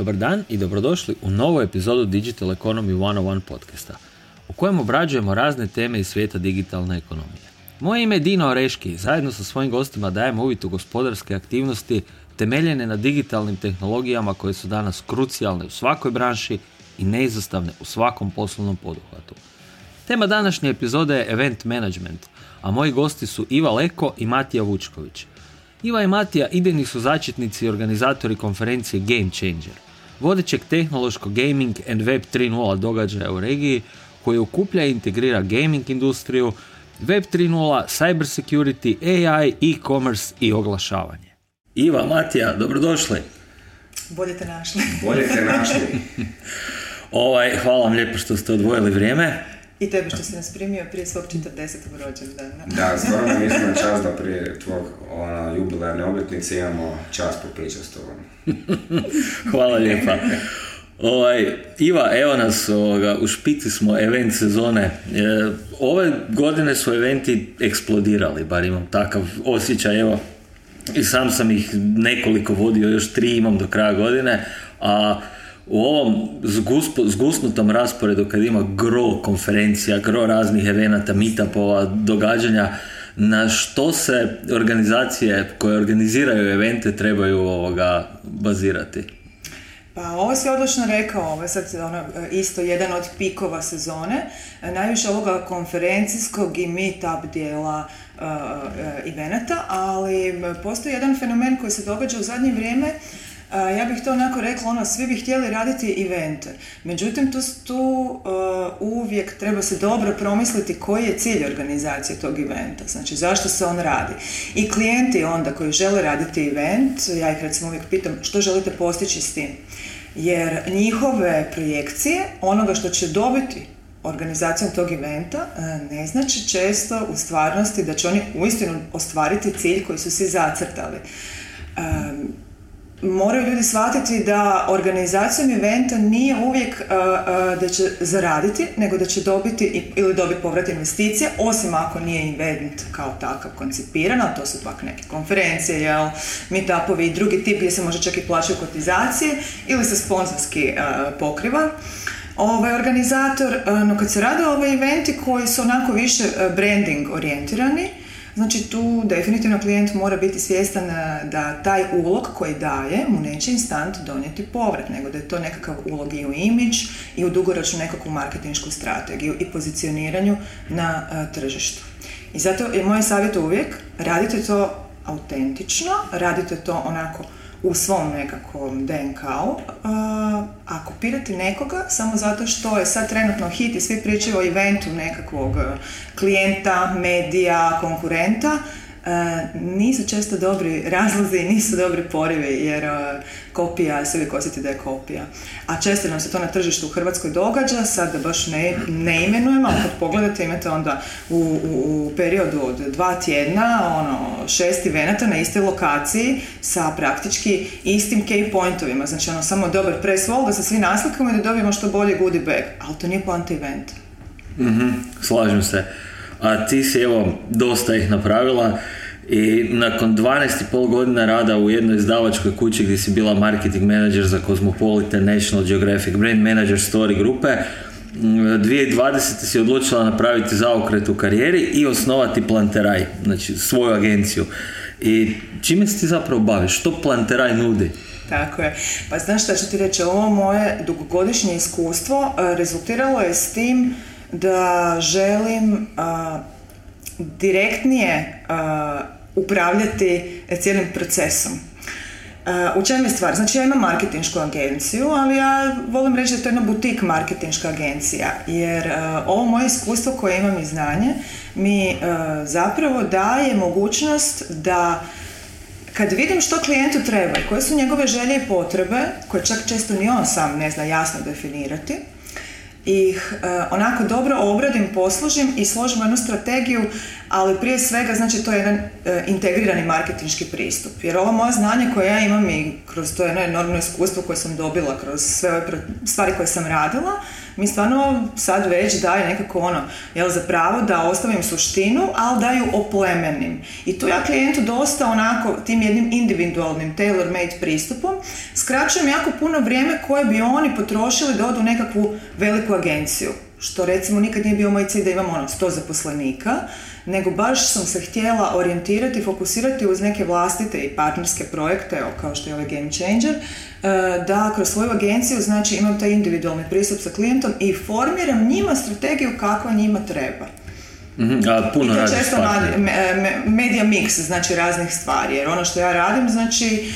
Dobar dan i dobrodošli u novu epizodu Digital Economy 101 podcasta, u kojem obrađujemo razne teme iz svijeta digitalne ekonomije. Moje ime je Dino Oreški i zajedno sa svojim gostima dajem uvid u gospodarske aktivnosti temeljene na digitalnim tehnologijama koje su danas krucijalne u svakoj branši i neizostavne u svakom poslovnom poduhvatu. Tema današnje epizode je Event Management, a moji gosti su Iva Leko i Matija Vučković. Iva i Matija idejni su začetnici i organizatori konferencije Game Changer, vodećeg tehnološkog gaming and web 3.0 događaja u regiji koji okuplja i integrira gaming industriju, web 3.0, cyber security, AI, e-commerce i oglašavanje. Iva, Matija, dobrodošli. Bolje te našli. Bolje te našli. ovaj, hvala vam lijepo što ste odvojili vrijeme. I tebe što si nas primio prije svog 40. rođendana. Da, stvarno mi smo čas da prije tvog ona, jubilarne obljetnice imamo čas popričati s tobom. Hvala lijepa. Ovaj, Iva, evo nas, ovoga, u špici smo event sezone. E, ove godine su eventi eksplodirali, bar imam takav osjećaj, evo, i sam sam ih nekoliko vodio, još tri imam do kraja godine, a u ovom zgusnutom rasporedu kad ima gro konferencija, gro raznih evenata, meetupova, događanja, na što se organizacije koje organiziraju evente trebaju ovoga bazirati? Pa ovo si odlično rekao, ovo je sad ono, isto jedan od pikova sezone. Najviše ovoga konferencijskog i meetup dijela uh, evenata, ali postoji jedan fenomen koji se događa u zadnje vrijeme ja bih to onako rekla, ono, svi bi htjeli raditi evente. Međutim, tu, tu uvijek treba se dobro promisliti koji je cilj organizacije tog eventa, znači zašto se on radi. I klijenti onda koji žele raditi event, ja ih recimo uvijek pitam što želite postići s tim. Jer njihove projekcije, onoga što će dobiti organizacijom tog eventa, ne znači često u stvarnosti da će oni uistinu ostvariti cilj koji su si zacrtali moraju ljudi shvatiti da organizacijom eventa nije uvijek da će zaraditi, nego da će dobiti ili dobiti povrat investicije, osim ako nije event kao takav koncipiran, a to su pak neke konferencije, jel, meetupovi i drugi tip gdje se može čak i plaćaju kotizacije ili se sponzorski pokriva. Ovaj organizator, no kad se rade ove eventi koji su onako više branding orijentirani, Znači tu definitivno klijent mora biti svjestan eh, da taj ulog koji daje mu neće instant donijeti povrat, nego da je to nekakav ulog i u imidž i u dugoročnu nekakvu marketinšku strategiju i pozicioniranju na eh, tržištu. I zato je moj savjet uvijek, radite to autentično, radite to onako u svom nekakvom DNK-u, a kopirati nekoga samo zato što je sad trenutno hit i svi pričaju o eventu nekakvog klijenta, medija, konkurenta, E, nisu često dobri razlozi, nisu dobri porivi jer e, kopija se uvijek osjeti da je kopija. A često nam se to na tržištu u Hrvatskoj događa, sad da baš ne, ne imenujemo, ali kad pogledate imate onda u, u, periodu od dva tjedna ono, šest venata na istoj lokaciji sa praktički istim key pointovima. Znači ono samo dobar press wall da se svi naslikamo i da dobijemo što bolje goodie bag. Ali to nije point event. mm slažem se a ti si evo dosta ih napravila i nakon 12,5 godina rada u jednoj izdavačkoj kući gdje si bila marketing manager za Cosmopolitan, National Geographic, brand manager story grupe, 2020. si odlučila napraviti zaokret u karijeri i osnovati Planteraj, znači svoju agenciju. I čime se ti zapravo baviš? Što Planteraj nudi? Tako je. Pa znaš šta ću ti reći, ovo moje dugogodišnje iskustvo e, rezultiralo je s tim da želim direktnije upravljati cijelim procesom. u čem je stvar? Znači ja imam marketinšku agenciju, ali ja volim reći da je to jedna butik marketinška agencija, jer ovo moje iskustvo koje imam i znanje mi zapravo daje mogućnost da kad vidim što klijentu treba i koje su njegove želje i potrebe, koje čak često ni on sam ne zna jasno definirati, ih e, onako dobro obradim, poslužim i složimo jednu strategiju, ali prije svega znači to je jedan e, integrirani marketinški pristup. Jer ovo moje znanje koje ja imam i kroz to jedno enormno iskustvo koje sam dobila kroz sve ove stvari koje sam radila, mi stvarno sad već daje nekako ono, jel za pravo da ostavim suštinu, ali da ju oplemenim. I tu ja klijentu dosta onako tim jednim individualnim tailor-made pristupom skraćujem jako puno vrijeme koje bi oni potrošili da odu nekakvu veliku agenciju. Što recimo nikad nije bio moj cilj da imam ono 100 zaposlenika, nego baš sam se htjela orijentirati i fokusirati uz neke vlastite i partnerske projekte, kao što je ovaj Game Changer, e, da kroz svoju agenciju znači imam taj individualni pristup sa klijentom i formiram njima strategiju kakva njima treba. Mm-hmm, a puno I to često media mix, znači raznih stvari, jer ono što ja radim, znači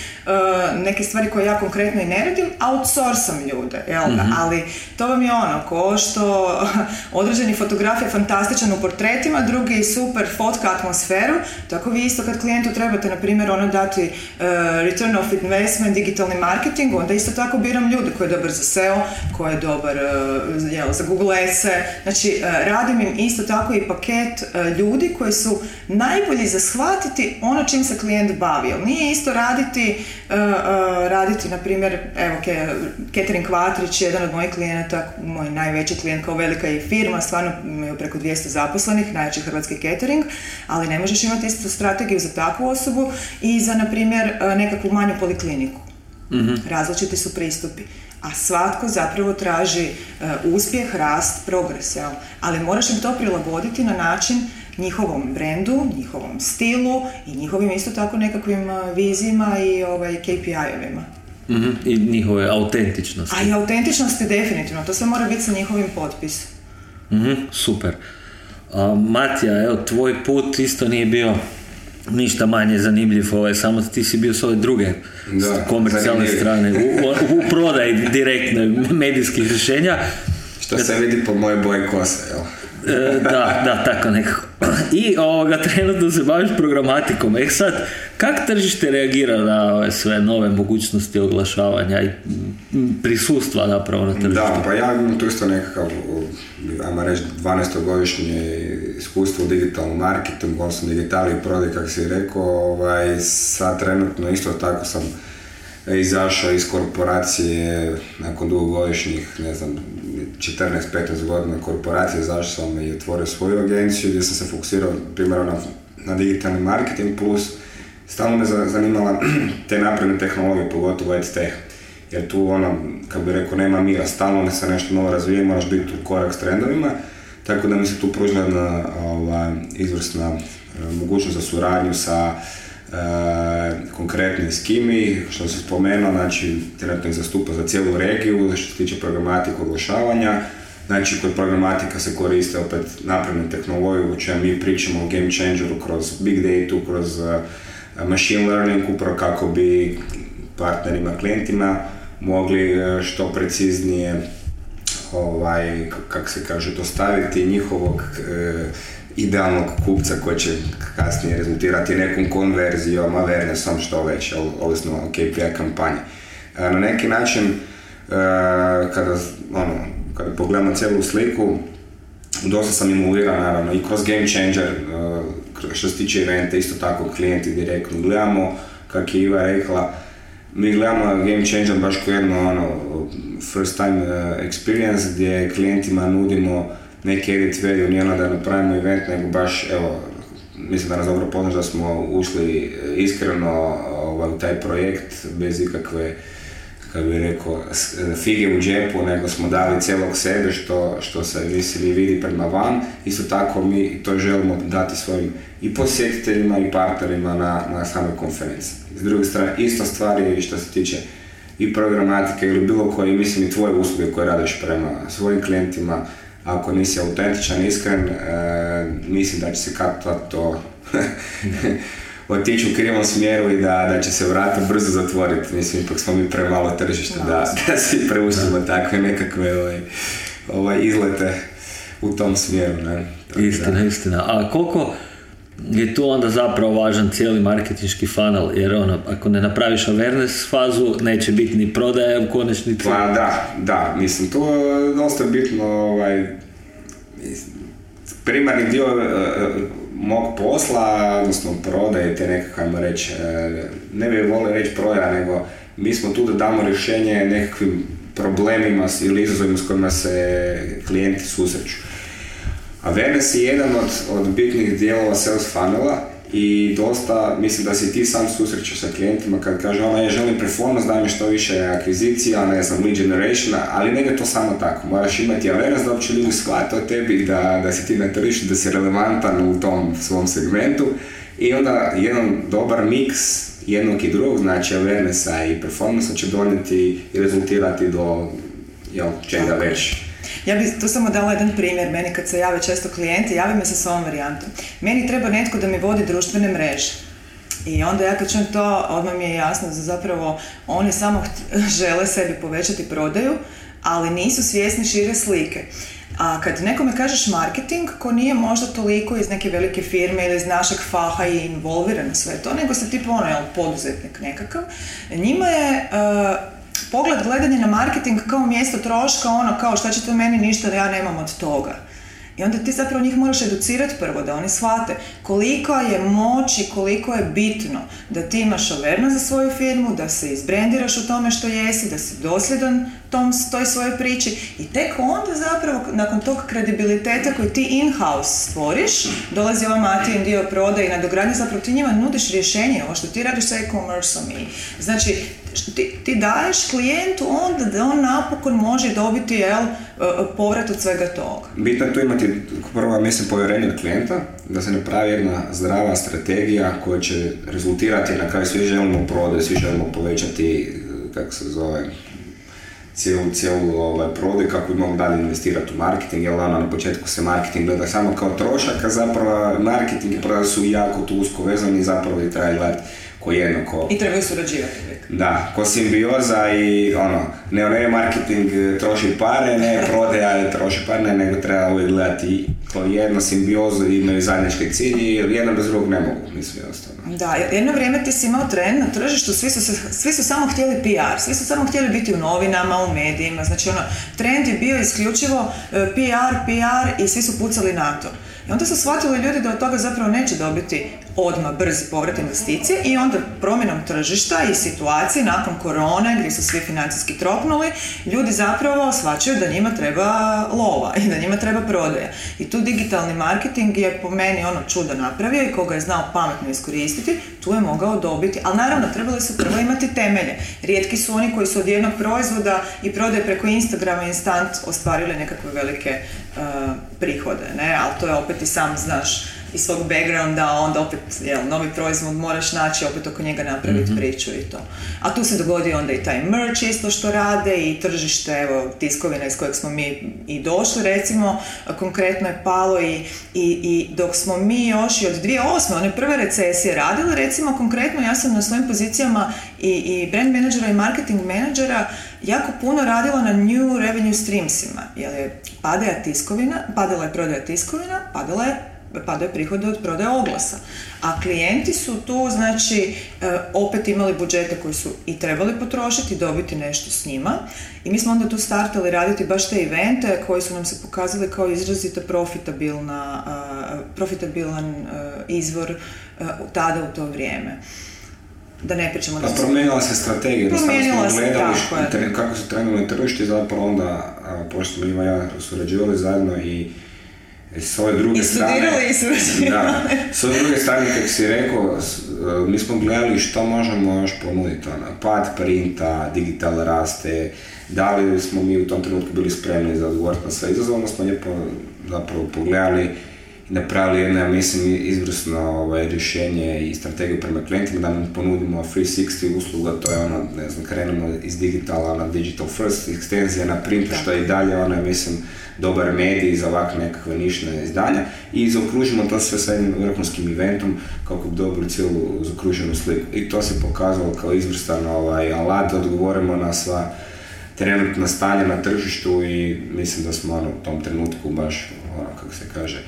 neke stvari koje ja konkretno i ne radim, outsourcam ljude, jel da? Mhm. Ali to vam je ono, ko što određeni fotograf je fantastičan u portretima, drugi super fotka atmosferu, tako vi isto kad klijentu trebate, na primjer, ono dati uh, return of investment, digitalni marketing, onda isto tako biram ljude koji je dobar za SEO, koji je dobar uh, jel, za Google Ese, znači radim im isto tako i paket ljudi koji su najbolji za shvatiti ono čim se klijent bavi. Nije isto raditi E, e, raditi, na primjer, evo, Catering Kvatrić je jedan od mojih klijenata, moj najveći klijent kao velika je firma, stvarno imaju preko 200 zaposlenih, najveći hrvatski catering, ali ne možeš imati istu strategiju za takvu osobu i za, na primjer, e, nekakvu manju polikliniku. mm Različiti su pristupi a svatko zapravo traži uspjeh, rast, progres, jel? ali moraš im to prilagoditi na način njihovom brendu, njihovom stilu i njihovim isto tako nekakvim vizijima i ovaj, KPI-ovima. mm I njihove autentičnosti. A i autentičnosti definitivno, to sve mora biti sa njihovim potpisom. mm Super. A, Matija, evo, tvoj put isto nije bio ništa manje zanimljiv, ovaj, samo ti si bio s ove druge da, komercijalne strane, u, u, prodaji direktne medijskih rješenja. Što se vidi po moje boje kose, jel? E, da, da, tako nekako. I ovoga, trenutno se baviš programatikom. E sad, kak tržište reagira na ove sve nove mogućnosti oglašavanja i prisustva napravo na tržištu? Da, pa ja imam tu isto nekakav, ajmo reći, 12-godišnje iskustvo u digitalnom marketingu, odnosno digitali i prodaj, kako si rekao, ovaj, sad trenutno isto tako sam izašao iz korporacije nakon dugogodišnjih, ne znam, 14-15 godina korporacije, zašto sam i otvorio svoju agenciju gdje sam se fokusirao primjerno na, na digitalni marketing plus stalno me zanimala te napredne tehnologije, pogotovo EdTech. Jer tu ono, kako bi rekao, nema mira, stalno se nešto novo razvije, moraš biti u korak s trendovima. Tako da mi se tu pružila jedna ovaj, izvrsna e, mogućnost za suradnju sa E, konkretni s Kimi, što se spomenuo, znači trenutno ih zastupa za cijelu regiju, što se tiče programatike oglašavanja. Znači, kod programatika se koriste opet napredne tehnologije, u čemu mi pričamo o game changeru kroz big data, kroz uh, machine learning, upravo kako bi partnerima, klijentima mogli uh, što preciznije ovaj, kako se kaže, dostaviti njihovog idealnog kupca koji će kasnije rezultirati nekom konverzijom, awarenessom, što već, ovisno o KPI kampanji. E, na neki način, e, kada, ono, kada pogledamo cijelu sliku, dosta sam imuliran naravno i kroz Game Changer, e, što se tiče eventa, isto tako klijenti direktno gledamo, kako je Iva rekla, mi gledamo Game Changer baš kao jedno ono, first time experience gdje klijentima nudimo neki edit value, nije ono da napravimo event, nego baš, evo, mislim da nas dobro poznaš da smo ušli e, iskreno ovaj, u taj projekt bez ikakve kako bih rekao, e, fige u džepu, nego smo dali cijelog sebe što, što se misli vidi prema van. Isto tako mi to želimo dati svojim i posjetiteljima i partnerima na, na samoj konferenciji. S druge strane, isto stvar je što se tiče i programatike ili bilo koje, mislim i tvoje usluge koje radiš prema svojim klijentima, ako nisi autentičan, iskren, e, mislim da će se kad to otići u krivom smjeru i da, da će se vrata brzo zatvoriti. Mislim, ipak smo mi premalo tržište da, da si preuštimo takve nekakve ovaj, ovaj, izlete u tom smjeru. Ne? istina, istina. A koliko, je tu onda zapravo važan cijeli marketinški funnel, jer ono, ako ne napraviš awareness fazu, neće biti ni prodaja u konačnici. Pa da, da, mislim, to je dosta bitno, ovaj, primarni dio uh, mog posla, odnosno prodaje te nekako, reći, uh, ne bih volio reći prodaja, nego mi smo tu da damo rješenje nekakvim problemima ili izazovima s kojima se klijenti susreću. Awareness je jedan od, od bitnih dijelova sales funnela i dosta, mislim da se ti sam susrećeš sa klijentima kad kaže ona je želim performance, daj mi što više akvizicija, ne znam, lead generation, ali ne je to samo tako. Moraš imati awareness da uopće ljudi shvate o tebi, da, da si ti na tržištu, da si relevantan u tom svom segmentu i onda jedan dobar miks jednog i drugog, znači awarenessa i performansa će donijeti i rezultirati do jel, čega već. Ja bih tu samo dala jedan primjer. Meni kad se jave često klijenti, javi me se s ovom varijantom. Meni treba netko da mi vodi društvene mreže. I onda ja kad čujem to, odmah mi je jasno da zapravo oni samo žele sebi povećati prodaju, ali nisu svjesni šire slike. A kad nekome kažeš marketing, ko nije možda toliko iz neke velike firme ili iz našeg faha i involviran sve to, nego se tipa ono, jel, poduzetnik nekakav, njima je pogled gledanje na marketing kao mjesto troška, ono kao šta će to meni ništa da ja nemam od toga. I onda ti zapravo njih moraš educirati prvo, da oni shvate koliko je moć i koliko je bitno da ti imaš averno za svoju firmu, da se izbrendiraš u tome što jesi, da si dosljedan tom, toj svojoj priči i tek onda zapravo nakon tog kredibiliteta koji ti in-house stvoriš, dolazi ovaj Matijan dio proda i nadogradnje, zapravo ti njima nudiš rješenje, ovo što ti radiš sa e-commerceom i znači ti, ti daješ klijentu onda da on napokon može dobiti jel, povrat od svega toga. Bitno je tu imati prvo mislim povjerenje od klijenta, da se napravi jedna zdrava strategija koja će rezultirati na kraju svi želimo prodaju, svi želimo povećati kako se zove cijelu, cijelu ovaj, prodaj, kako bi mogli dalje investirati u marketing, jer ono, na početku se marketing gleda samo kao trošak, a zapravo marketing i prodaja su jako tu usko vezani i zapravo i treba gledati ko jedno ko... I trebaju surađivati Da, ko simbioza i ono, ne ne marketing troši pare, ne prodaja troši pare, ne, nego treba uvijek gledati jedno simbiozu imaju zajednički cilj i jedno bez drugog ne mogu, mislim jednostavno. Da, jedno vrijeme ti si imao trend na tržištu, svi su, svi su samo htjeli PR, svi su samo htjeli biti u novinama, u medijima, znači ono, trend je bio isključivo e, PR, PR i svi su pucali na to. I onda su shvatili ljudi da od toga zapravo neće dobiti odmah brzi povrat investicije i onda promjenom tržišta i situacije nakon korone gdje su svi financijski tropnuli, ljudi zapravo shvaćaju da njima treba lova i da njima treba prodaja. I tu digitalni marketing je po meni ono čudo napravio i koga je znao pametno iskoristiti, tu je mogao dobiti, ali naravno trebali su prvo imati temelje. Rijetki su oni koji su od jednog proizvoda i prodaje preko Instagrama instant ostvarili nekakve velike uh, prihode, ne? ali to je opet i sam znaš iz svog backgrounda, onda opet jel, novi proizvod moraš naći, opet oko njega napraviti mm priču i to. A tu se dogodi onda i taj merch isto što rade i tržište, evo, tiskovina iz kojeg smo mi i došli, recimo, konkretno je palo i, i, i dok smo mi još i od 2008. one prve recesije radili, recimo, konkretno ja sam na svojim pozicijama i, i brand menadžera i marketing menadžera jako puno radila na new revenue streamsima, jer je padaja tiskovina, padala je prodaja tiskovina, padala je padaju prihode od prodaje oglasa. A klijenti su tu, znači, e, opet imali budžete koji su i trebali potrošiti, dobiti nešto s njima. I mi smo onda tu startali raditi baš te evente koji su nam se pokazali kao izrazito profitabilna, e, profitabilan e, izvor tada u to vrijeme da ne pričamo da... Pa promijenila se strategija, da smo gledali kako su trenuli tržišti, zapravo onda, pošto smo ima ja surađivali zajedno i E, s ove druge I strane... I Da, s ove druge strane, kako si rekao, e, mi smo gledali što možemo još ponuditi. Ona, pad printa, digital raste, da li smo mi u tom trenutku bili spremni za odgovoriti na sve izazove, onda smo lijepo zapravo pogledali i napravili jedno, ja mislim, izvrsno ovaj, rješenje i strategiju prema klijentima, da nam ponudimo 360 usluga, to je ono, ne znam, krenemo iz digitala na digital first, ekstenzija na print, što je i dalje, ono, mislim, dobar medij za ovakve nekakve nišne izdanja i zaokružimo to sve sa jednim vrhunskim eventom kako bi dobili cijelu zakruženu sliku. I to se pokazalo kao izvrstan ovaj, alat da odgovorimo na sva trenutna stanja na tržištu i mislim da smo ono, u tom trenutku baš, ono, kako se kaže,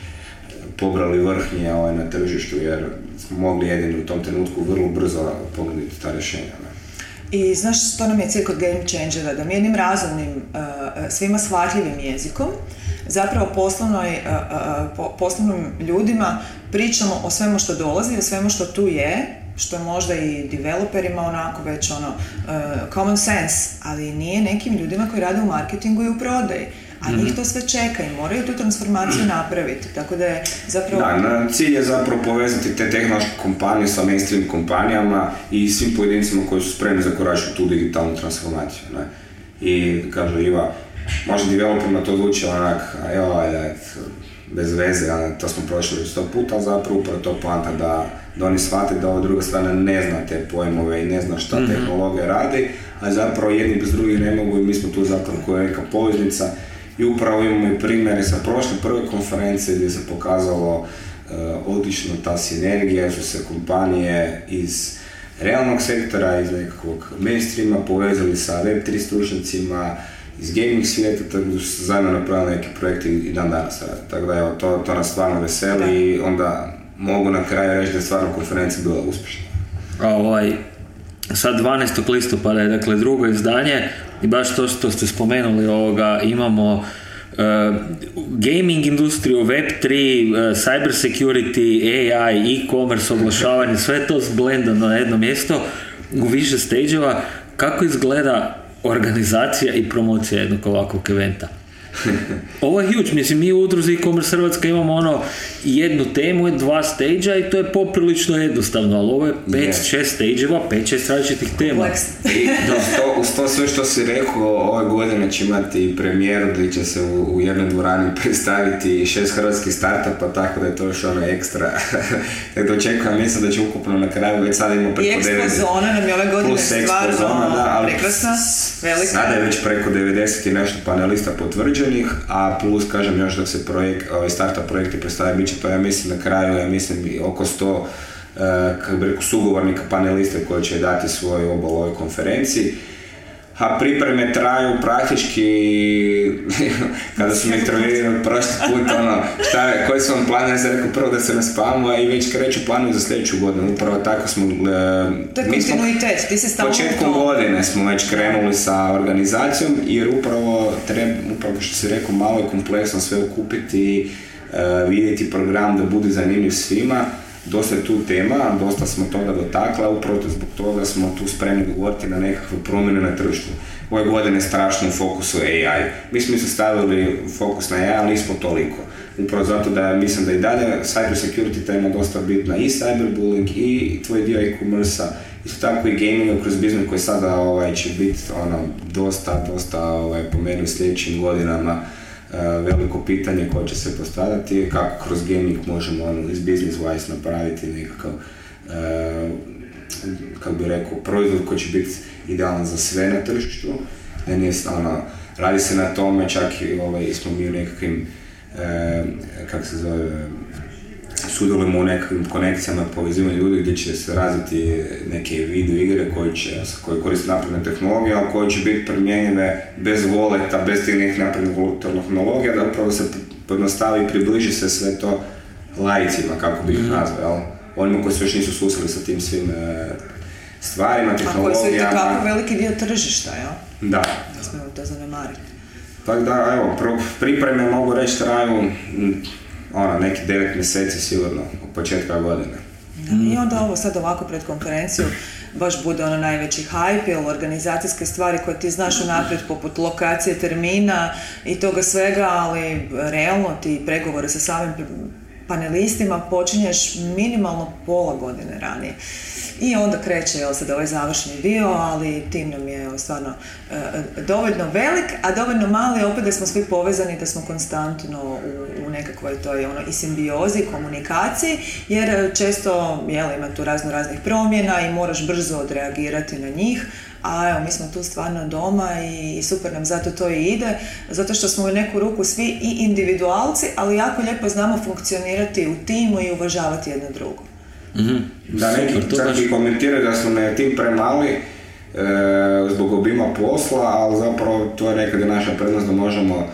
pobrali vrhnje ovaj, na tržištu jer smo mogli jedini u tom trenutku vrlo brzo ponuditi ta rješenja. I znaš što nam je cilj kod Game Changera? Da mi jednim razumnim, uh, svima shvatljivim jezikom zapravo poslovnoj, uh, poslovnim ljudima pričamo o svemu što dolazi, o svemu što tu je, što je možda i developerima onako već ono common sense, ali nije nekim ljudima koji rade u marketingu i u prodaji a njih mhm. to sve čeka i moraju tu transformaciju napraviti, tako da je zapravo... Da, cilj je zapravo povezati te tehnološke kompanije sa mainstream kompanijama i svim pojedincima koji su spremni zakoračiti tu digitalnu transformaciju, ne? I, kaže Iva, možda developerima to zvuči onak, evo, bez veze, a to smo prošli sto puta, ali zapravo upravo to poanta da, da oni shvate da ova druga strana ne zna te pojmove i ne zna šta mm tehnologija radi, a zapravo jedni bez drugih ne mogu i mi smo tu zapravo koja je neka poveznica upravo imamo i primjere sa prošle prve konferencije gdje se pokazalo uh, odlično ta sinergija, su se kompanije iz realnog sektora, iz nekakvog mainstreama povezali sa Web3 stručnjacima, iz gaming svijeta, tako da su zajedno napravili neki projekti i dan danas rade. Tako da evo, to, to nas stvarno veseli i onda mogu na kraju reći da je stvarno konferencija bila uspješna. A ovaj, sad 12. listopada je dakle drugo izdanje i baš to što ste spomenuli ovoga imamo uh, gaming industriju, Web3, uh, cyber security, AI, e-commerce, oglašavanje, sve to zblendano na jedno mjesto u više stageova. Kako izgleda organizacija i promocija jednog ovakvog eventa? Ovo je huge, mislim mi u udruzi e-commerce Hrvatska imamo ono jednu temu, dva stage i to je poprilično jednostavno, ali ovo je pet, yeah. šest stage-eva, pet, šest različitih tema. da. to, uz to sve što si rekao, ove godine će imati premijeru gdje će se u, u jednoj dvorani predstaviti šest hrvatskih startupa, tako da je to još ono ekstra. tako da očekujem, mislim da će ukupno na kraju, već sada imamo preko 90. I zona nam je ove godine stvarno zona, da, ali prekrasna, velika. Sada je već preko 90 i nešto panelista potvrđeno a plus kažem još da se projekt, ovaj starta projekti predstavlja bit će to ja mislim na kraju, ja mislim oko 100 eh, kako bi rekao, sugovornika panelista koji će dati svoj obol ovoj konferenciji. A pripreme traju praktički, kada su mi intervjuirali prošli put, ono, šta koji su vam plani, ja sam rekao prvo da se ne spavamo, i već kreću planovi za sljedeću godinu, upravo tako smo... To je kontinuitet, ti se Početkom godine smo već krenuli sa organizacijom, jer upravo treba, upravo što si rekao, malo je kompleksno sve ukupiti, uh, vidjeti program da bude zanimljiv svima, dosta je tu tema, dosta smo toga dotakla, upravo zbog toga smo tu spremni govoriti na nekakve promjene na tržištu. Ove godine strašno u fokusu AI. Mi smo se stavili fokus na AI, ali nismo toliko. Upravo zato da mislim da i dalje cyber security tema dosta bitna i cyberbullying i tvoj dio e-commerce Isto tako i gaming kroz biznis koji sada ovaj, će biti ono, dosta, dosta ovaj, po u sljedećim godinama veliko pitanje koje će se postavljati kako kroz gaming možemo ono, business wise napraviti nekakav e, kako bi rekao, proizvod koji će biti idealan za sve na tržištu. Ne, nije, ono, radi se na tome, čak i ovaj, smo mi u nekakvim, e, kako se zove, sudjelujemo u nekakvim konekcijama povezivanju ljudi gdje će se razviti neke video igre koje, će, koje koriste napredne tehnologije, ali koje će biti primjenjive bez voleta, bez tih nekih naprednih tehnologija, da upravo se pojednostavi i približi se sve to lajicima, kako bi ih mm. nazvao? Onima koji se još nisu susreli sa tim svim e, stvarima, tehnologijama. A koji su i veliki dio tržišta, jel? Da. Da smo to zanemariti. Tako da, evo, pripreme mogu reći traju ono, neki devet mjeseci sigurno, od početka godine. I onda ovo sad ovako pred konferenciju baš bude ono najveći hype ili organizacijske stvari koje ti znaš unaprijed poput lokacije termina i toga svega, ali realno ti pregovore sa samim panelistima počinješ minimalno pola godine ranije. I onda kreće jel, sad ovaj završni dio, ali tim nam je stvarno e, e, dovoljno velik, a dovoljno mali, opet da smo svi povezani, da smo konstantno u, u nekakvoj toj ono, i simbiozi, komunikaciji, jer često jel, ima tu razno raznih promjena i moraš brzo odreagirati na njih, a evo, mi smo tu stvarno doma i super nam zato to i ide, zato što smo u neku ruku svi i individualci, ali jako lijepo znamo funkcionirati u timu i uvažavati jedno drugo. Mm-hmm. Da neki čak i komentiraju da su me tim premali e, zbog obima posla, ali zapravo to je nekada naša prednost da možemo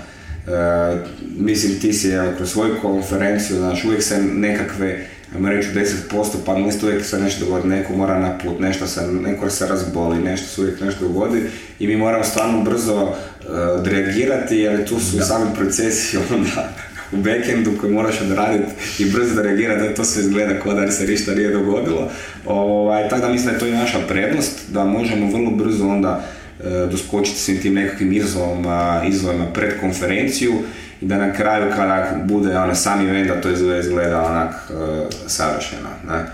mislim, ti si evo, kroz svoju konferenciju, znaš, uvijek se nekakve ajmo reći 10% panelista uvijek se nešto dogodi, neko mora na put, nešto se, neko se razboli, nešto se uvijek nešto dogodi i mi moramo stvarno brzo uh, odreagirati jer tu su i sami procesi onda u backendu koji moraš odraditi i brzo da reagirati da to sve izgleda kao da se ništa nije dogodilo. Ovaj, tako da mislim da je to i naša prednost, da možemo vrlo brzo onda uh, doskočiti svim tim nekakvim izazovima, izazovima pred konferenciju i da na kraju kada bude ono sami event da to izgleda onak uh, savršeno. Ne?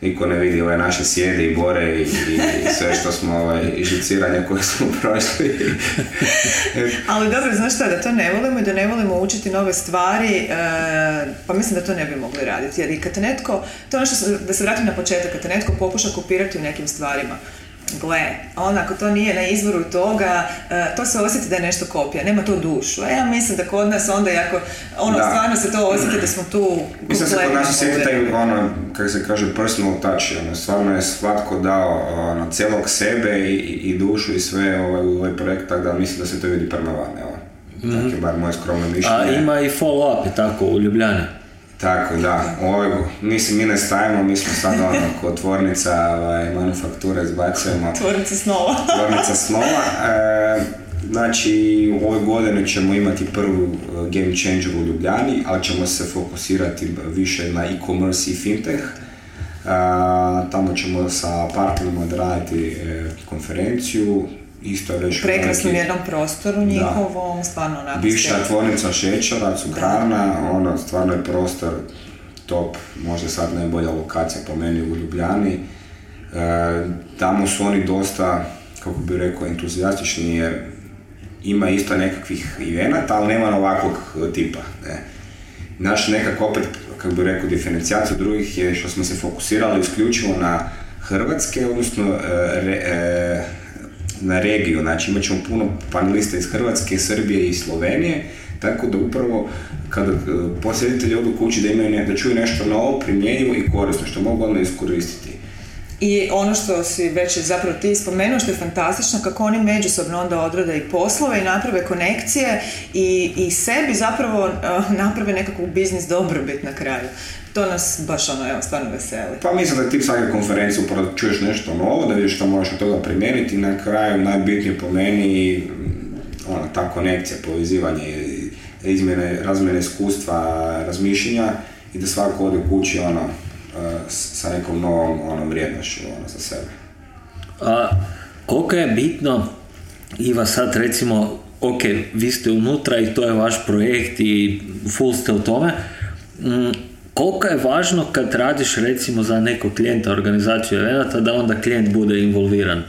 Niko ne vidi ove naše sjede i bore i, i, sve što smo ovaj, žiciranje koje smo prošli. Ali dobro, znaš šta, da to ne volimo i da ne volimo učiti nove stvari, e, pa mislim da to ne bi mogli raditi. Jer i kad netko, to je ono što, da se vratim na početak, kad te netko pokuša kopirati u nekim stvarima, gle, onda ako to nije na izvoru toga, e, to se osjeti da je nešto kopija, nema to dušu. Ja mislim da kod nas onda, ako ono, stvarno se to osjeti da smo tu Mislim se kod nas osjeti taj, ono, kako se kaže, personal touch, ono, stvarno je svatko dao ono, celog sebe i, i dušu i sve ovaj, u ovaj projekt, tako da mislim da se to vidi prema van, evo. Mm-hmm. Tako je bar moje skromno mišljenje. A ima i follow-up, je tako, u Ljubljani? Tako da, ovaj, mislim mi ne stavimo, mi smo sad ono kod tvornica ovaj, manufakture zbacujemo. Tvornica snova. tvornica snova. E, znači, u ovoj godini ćemo imati prvu e, game changer u Ljubljani, ali ćemo se fokusirati više na e-commerce i fintech. E, tamo ćemo sa partnerima odraditi e, konferenciju, isto već... Prekrasnom jednom prostoru njihovom, stvarno onako... Bivša tvornica šećera, cukrarna, ono, stvarno je prostor top, možda sad najbolja lokacija po meni u Ljubljani. E, tamo su oni dosta, kako bi rekao, entuzijastični jer ima isto nekakvih eventa, ali nema ovakvog tipa. Ne. Naš nekako opet, kako bi rekao, diferencijaciju drugih je što smo se fokusirali isključivo na Hrvatske, odnosno e, e, na regiju, znači imat ćemo puno panelista iz Hrvatske, Srbije i Slovenije, tako da upravo kada e, posjetitelji odu kući da imaju ne, da čuju nešto novo, primjenjivo i korisno, što mogu onda iskoristiti. I ono što si već zapravo ti spomenuo što je fantastično kako oni međusobno onda odrade i poslove i naprave konekcije i, i sebi zapravo uh, naprave nekakvu biznis dobrobit na kraju. To nas baš ono, evo, stvarno veseli. Pa mislim da ti svake konferencije upravo čuješ nešto novo, da vidiš što možeš od toga primijeniti na kraju najbitnije po meni ona, ta konekcija, povezivanje, izmjene, razmjene iskustva, razmišljenja i da svako ode kući ono, sa nekom novom onom vrijednošću ono, za sebe. A koliko je bitno, Iva, sad recimo, ok, vi ste unutra i to je vaš projekt i full ste u tome, mm, koliko je važno kad radiš recimo za nekog klijenta organizaciju eventa da onda klijent bude involviran?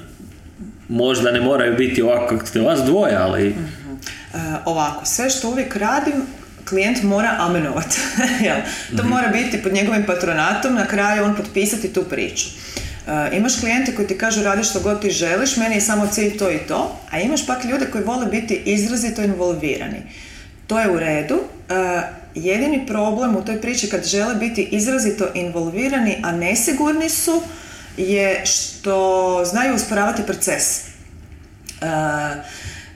Možda ne moraju biti ovako kako ste vas dvoje, ali... Uh, ovako, sve što uvijek radim klijent mora amenovati. to mhm. mora biti pod njegovim patronatom, na kraju on potpisati tu priču. Uh, imaš klijente koji ti kažu radi što god ti želiš, meni je samo cilj to i to, a imaš pak ljude koji vole biti izrazito involvirani. To je u redu. Uh, jedini problem u toj priči kad žele biti izrazito involvirani, a nesigurni su, je što znaju usporavati proces. Uh,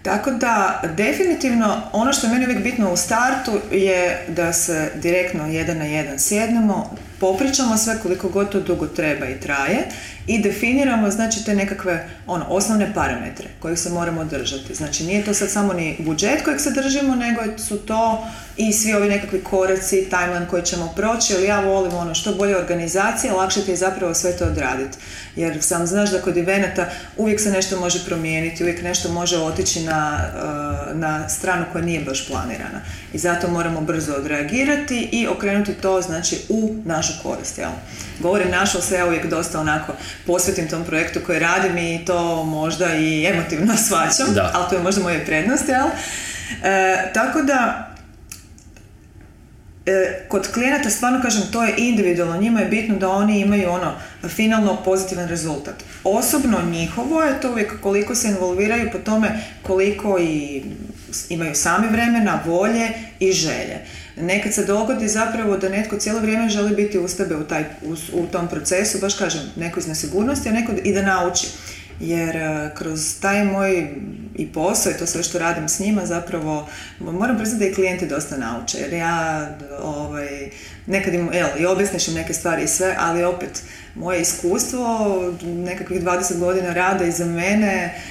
tako da, definitivno, ono što je meni uvijek bitno u startu je da se direktno jedan na jedan sjednemo, popričamo sve koliko god to dugo treba i traje i definiramo znači te nekakve ono, osnovne parametre kojih se moramo držati. Znači nije to sad samo ni budžet kojeg se držimo, nego su to i svi ovi nekakvi koraci, timeline koji ćemo proći, ali ja volim ono što bolje organizacije, lakše ti je zapravo sve to odraditi. Jer sam znaš da kod evenata uvijek se nešto može promijeniti, uvijek nešto može otići na, eh, na stranu koja nije baš planirana. I zato moramo brzo odreagirati i okrenuti to znači u našu korist. Jel? Govorim našu, sve ja uvijek dosta onako posvetim tom projektu koji radim i to možda i emotivno svačam, ali to je možda moja prednost. Jel? E, tako da E, kod klijenata stvarno kažem to je individualno, njima je bitno da oni imaju ono finalno pozitivan rezultat. Osobno njihovo je to uvijek koliko se involviraju po tome koliko i imaju sami vremena, volje i želje. Nekad se dogodi zapravo da netko cijelo vrijeme želi biti uz tebe u, taj, u, tom procesu, baš kažem, neko iz nesigurnosti, a neko i da nauči. Jer e, kroz taj moj i posao i to sve što radim s njima zapravo moram priznati da i klijenti dosta nauče jer ja ovaj, nekad im, jel, i objasniš neke stvari i sve, ali opet moje iskustvo nekakvih 20 godina rada iza mene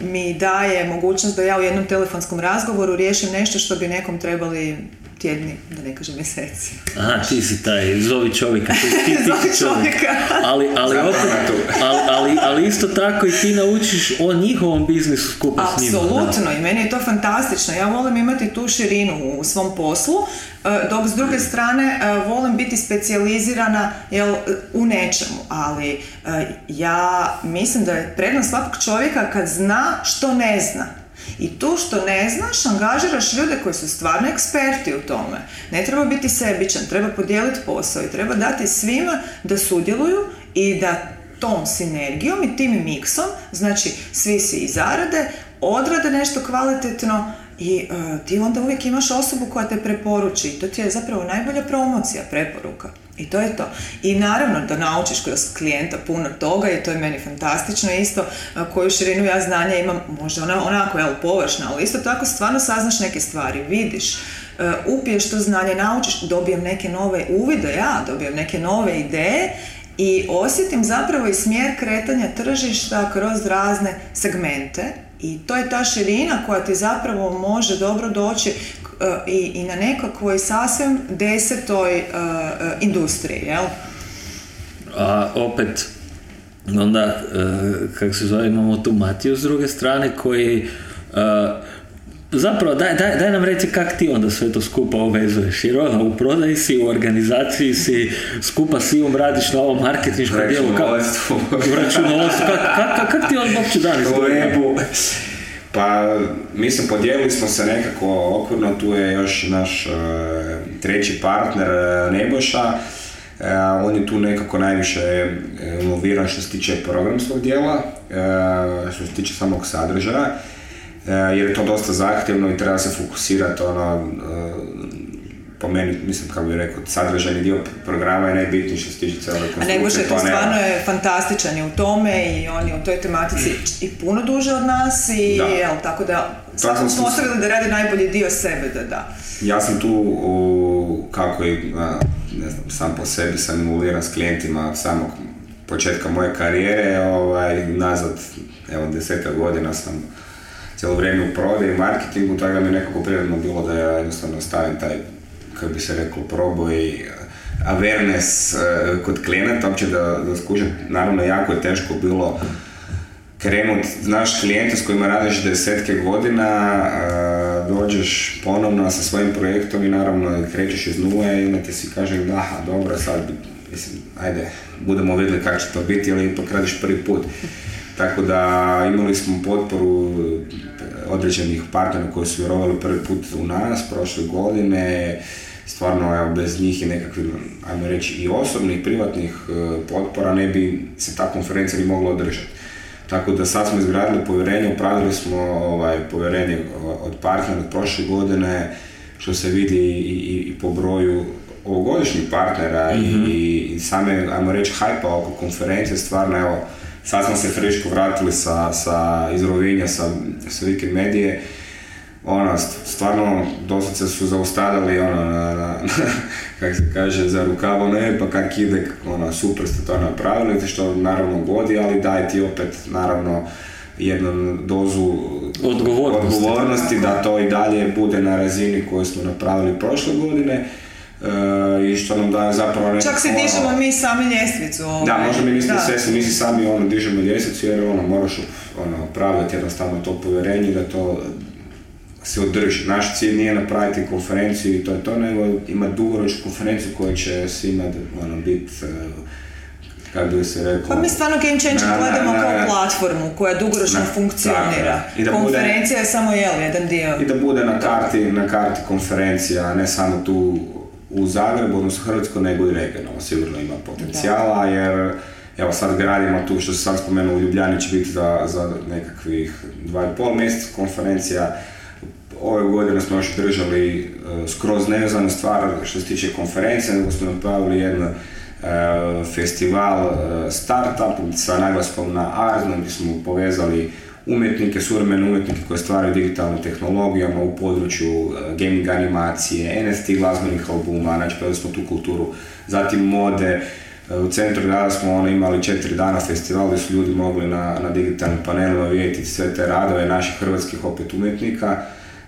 mi daje mogućnost da ja u jednom telefonskom razgovoru riješim nešto što bi nekom trebali tjedni, da ne kažem mjeseci. Aha, ti si taj, zovi čovjeka. Ti, ti, ti čovjeka. Ali, ali, opet, ali, ali, ali, isto tako i ti naučiš o njihovom biznisu skupa s njima. Apsolutno, i meni je to fantastično. Ja volim imati tu širinu u svom poslu, e, dok s druge strane e, volim biti specijalizirana jel, u nečemu, ali e, ja mislim da je prednost svakog čovjeka kad zna što ne zna. I tu što ne znaš, angažiraš ljude koji su stvarno eksperti u tome. Ne treba biti sebičan, treba podijeliti posao i treba dati svima da sudjeluju i da tom sinergijom i tim miksom, znači svi si i zarade, odrade nešto kvalitetno i uh, ti onda uvijek imaš osobu koja te preporuči to ti je zapravo najbolja promocija, preporuka. I to je to. I naravno da naučiš kroz klijenta puno toga i to je meni fantastično isto koju širinu ja znanja imam, možda ona, onako jel, površna, ali isto tako stvarno saznaš neke stvari, vidiš, upiješ to znanje, naučiš, dobijem neke nove uvide, ja dobijem neke nove ideje i osjetim zapravo i smjer kretanja tržišta kroz razne segmente i to je ta širina koja ti zapravo može dobro doći i, i na nekakvoj sasvim desetoj uh, industriji, jel? A opet, onda, kako se zove, imamo tu Matiju s druge strane koji Zapravo, daj, daj, daj nam reci kak ti onda sve to skupa uvezuješ, jer ono, u prodaji si, u organizaciji si, skupa si um radiš na ovom marketinškom dijelu. U računovodstvu. Kak, kak, kak, ti onda uopće dan Pa, mislim, podijelili smo se nekako okvirno, tu je još naš uh, treći partner uh, Nebojša, uh, on je tu nekako najviše involviran što se tiče programskog dijela, što se tiče samog sadržaja, jer je to dosta zahtjevno i treba se fokusirati ono, po meni, mislim, kako bih rekao, sadržajni dio programa je najbitniji što se tiče cijele konstrukcije. A Neboš je to stvarno je fantastičan je u tome i on je u toj tematici i puno duže od nas i da. jel, tako da svakom smo ostavili da radi najbolji dio sebe, da da. Ja sam tu, u, kako i, ne znam, sam po sebi sam involuiran s klijentima od samog početka moje karijere, ovaj, nazad, evo, deseta godina sam cijelo vrijeme u prodaji i marketingu, tako da mi je nekako prirodno bilo da ja jednostavno stavim taj kako bi se reklo, proboj eh, awareness eh, kod klijenata, uopće da, da skužem. Naravno, jako je teško bilo krenut, znaš klijente s kojima radiš desetke godina, eh, dođeš ponovno sa svojim projektom i naravno krećeš iz nule i onda ti si kaže da, dobro, sad mislim, ajde, budemo vidjeli kako će to biti, ali ipak radiš prvi put. Tako da imali smo potporu određenih partnera koji su vjerovali prvi put u nas prošle godine, stvarno evo, bez njih i nekakvih, ajmo reći, i osobnih, privatnih e, potpora ne bi se ta konferencija ni mogla održati. Tako da sad smo izgradili povjerenje, upravili smo ovaj, povjerenje od partnera od prošle godine, što se vidi i, i, i po broju ovogodišnjih partnera i, mhm. i same, ajmo reći, hajpa oko konferencije, stvarno evo, sad smo se friško vratili sa, sa iz sa, sa Weekend Medije, ono, stvarno doslovce su zaustavljali ono, na, na, kak se kaže, za rukavo ne, pa kak ide, ono, super ste to napravili, što naravno godi, ali daj ti opet, naravno, jednu dozu odgovornosti. odgovornosti da to i dalje bude na razini koju smo napravili prošle godine. E, i što nam daje zapravo nekako... Čak se dižemo ono, mi sami ljestvicu. Ovaj. Da, možda mi mislite sve, mi si sami ono, dižemo ljestvicu jer ono, moraš ono, praviti jednostavno to povjerenje da to se održi. Naš cilj nije napraviti konferenciju i to je to, nego ima dugoročnu konferenciju koja će svima ono, biti uh, kako bi se rekao... Pa mi stvarno Game Changer gledamo kao platformu koja dugoročno funkcionira. I da Konferencija bude, je samo jel, jedan dio. I da bude na karti, na karti konferencija, a ne samo tu u Zagrebu, odnosno Hrvatskoj, nego i regionalno. Sigurno ima potencijala, jer evo sad gradimo tu, što se sad spomenuo, u Ljubljani će biti za, za nekakvih dva i pol mjeseca konferencija, ove godine smo još držali uh, skroz nevezanu stvar što se tiče konferencije, nego smo napravili jedan uh, festival uh, startup sa naglaskom na ARS, gdje smo povezali umjetnike, suvremene umjetnike koji stvaraju digitalnim tehnologijama u području e, gaming animacije, NFT glazbenih albuma, znači pa smo tu kulturu, zatim mode, e, u centru grada smo ono, imali četiri dana festival gdje su ljudi mogli na, na digitalnim panelima vidjeti sve te radove naših hrvatskih opet umjetnika,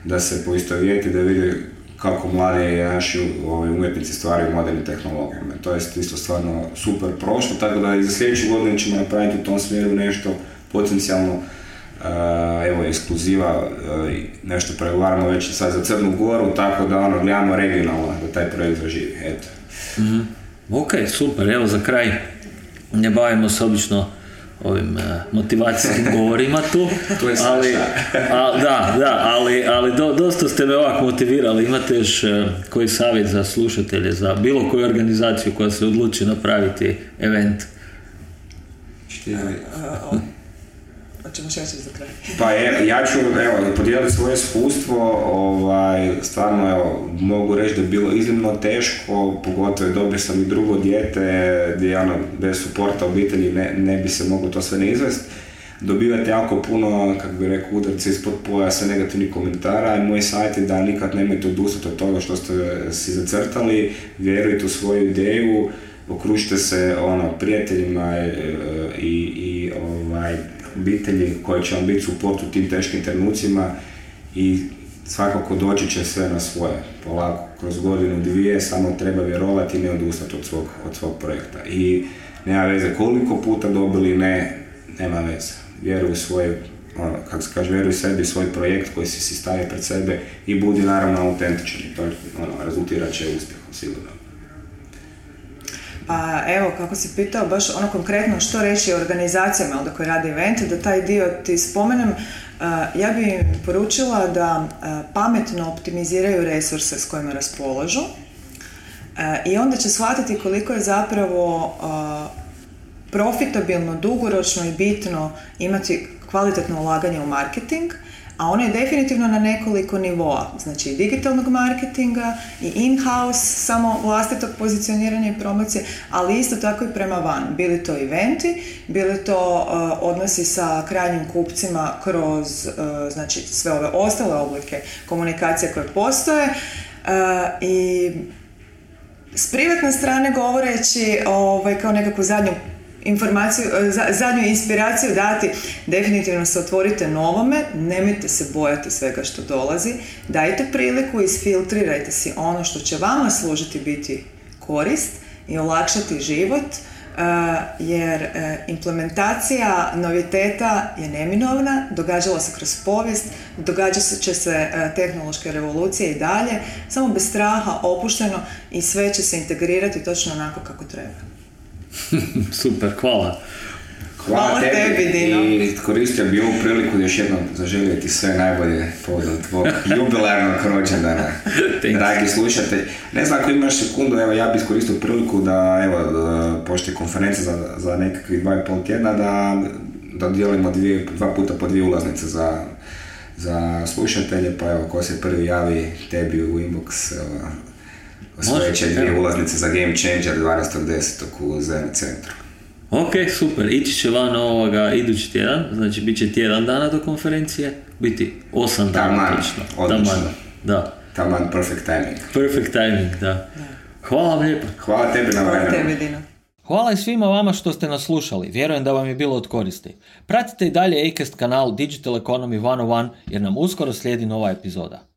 da se poistovijeti, da vide kako mladi naši ovaj, umjetnici stvaraju modernim tehnologijama. To je isto stvarno super prošlo, tako da i za sljedeću godinu ćemo napraviti u tom smjeru nešto potencijalno evo ekskluziva, nešto pregovaramo već sad za Crnu Goru, tako da ono gledamo regionalno da taj projekt zaživi, eto. mm Ok, super, evo za kraj ne bavimo se obično ovim uh, motivacijskim govorima tu. ali, a, da, da, ali, ali do, dosta ste me ovako motivirali. Imate još uh, koji savjet za slušatelje, za bilo koju organizaciju koja se odluči napraviti event? Hoćemo za kraj. Pa je, ja ću evo, podijeliti svoje iskustvo, ovaj, stvarno evo, mogu reći da je bilo iznimno teško, pogotovo je dobio sam i drugo dijete gdje ono, bez suporta obitelji ne, ne bi se moglo to sve ne izvesti. Dobivate jako puno, kako bi rekao, udarca ispod pojasa, negativnih komentara i moj savjet je da nikad nemojte odustati od toga što ste si zacrtali, vjerujte u svoju ideju, okružite se ono, prijateljima e, i, i ovaj, obitelji koje će vam biti suport u tim teškim trenucima i svakako doći će sve na svoje, polako, kroz godinu, dvije, samo treba vjerovati i ne odustati od svog, od svog projekta. I nema veze koliko puta dobili, ne, nema veze. Vjeruj svoj, ono, kako se kaže, vjeruj sebi, svoj projekt koji si si stavio pred sebe i budi naravno autentičan. To ono, rezultirat će uspjehom, sigurno. Pa evo, kako si pitao, baš ono konkretno što reći organizacijama onda koje rade evente, da taj dio ti spomenem, e, ja bih poručila da e, pametno optimiziraju resurse s kojima raspolažu e, i onda će shvatiti koliko je zapravo profitabilno, dugoročno i bitno imati kvalitetno ulaganje u marketing, a ono je definitivno na nekoliko nivoa, znači digitalnog marketinga i in-house, samo vlastitog pozicioniranja i promocije, ali isto tako i prema van. Bili to eventi, bili to uh, odnosi sa krajnjim kupcima kroz uh, znači sve ove ostale oblike komunikacije koje postoje uh, i s privatne strane govoreći ovaj, kao nekakvu zadnju informaciju, e, zadnju inspiraciju dati, definitivno se otvorite novome, nemojte se bojati svega što dolazi, dajte priliku, isfiltrirajte si ono što će vama služiti biti korist i olakšati život, e, jer e, implementacija noviteta je neminovna, događala se kroz povijest, događat će se tehnološke revolucije i dalje, samo bez straha, opušteno i sve će se integrirati točno onako kako treba. Super, hvala. Hvala, tebi, Dino. I koristio bi ovu priliku još jednom zaželjeti sve najbolje povodom tvog jubilarnog rođendana, dragi slušatelj. Ne znam ako imaš sekundu, evo ja bih iskoristio priliku da, evo, pošto je konferencija za, za nekakvih dva i pol tjedna, da, da dijelimo dvije, dva puta po dvije ulaznice za, za slušatelje, pa evo, ko se prvi javi tebi u inbox, evo, Osvojit će dvije ulaznice za Game Changer 12.10. u Zen centru. Ok, super. Ići će van ovoga idući tjedan, znači bit će tjedan dana do konferencije, biti osam dana Taman, točno. Odlično. Taman, da. Taman, perfect timing. Perfect timing, da. Hvala vam lijepo. Hvala tebi na vremenu. Hvala tebi, Dino. Hvala i svima vama što ste nas slušali. Vjerujem da vam je bilo od koristi. Pratite i dalje Acast kanal Digital Economy 101 jer nam uskoro slijedi nova epizoda.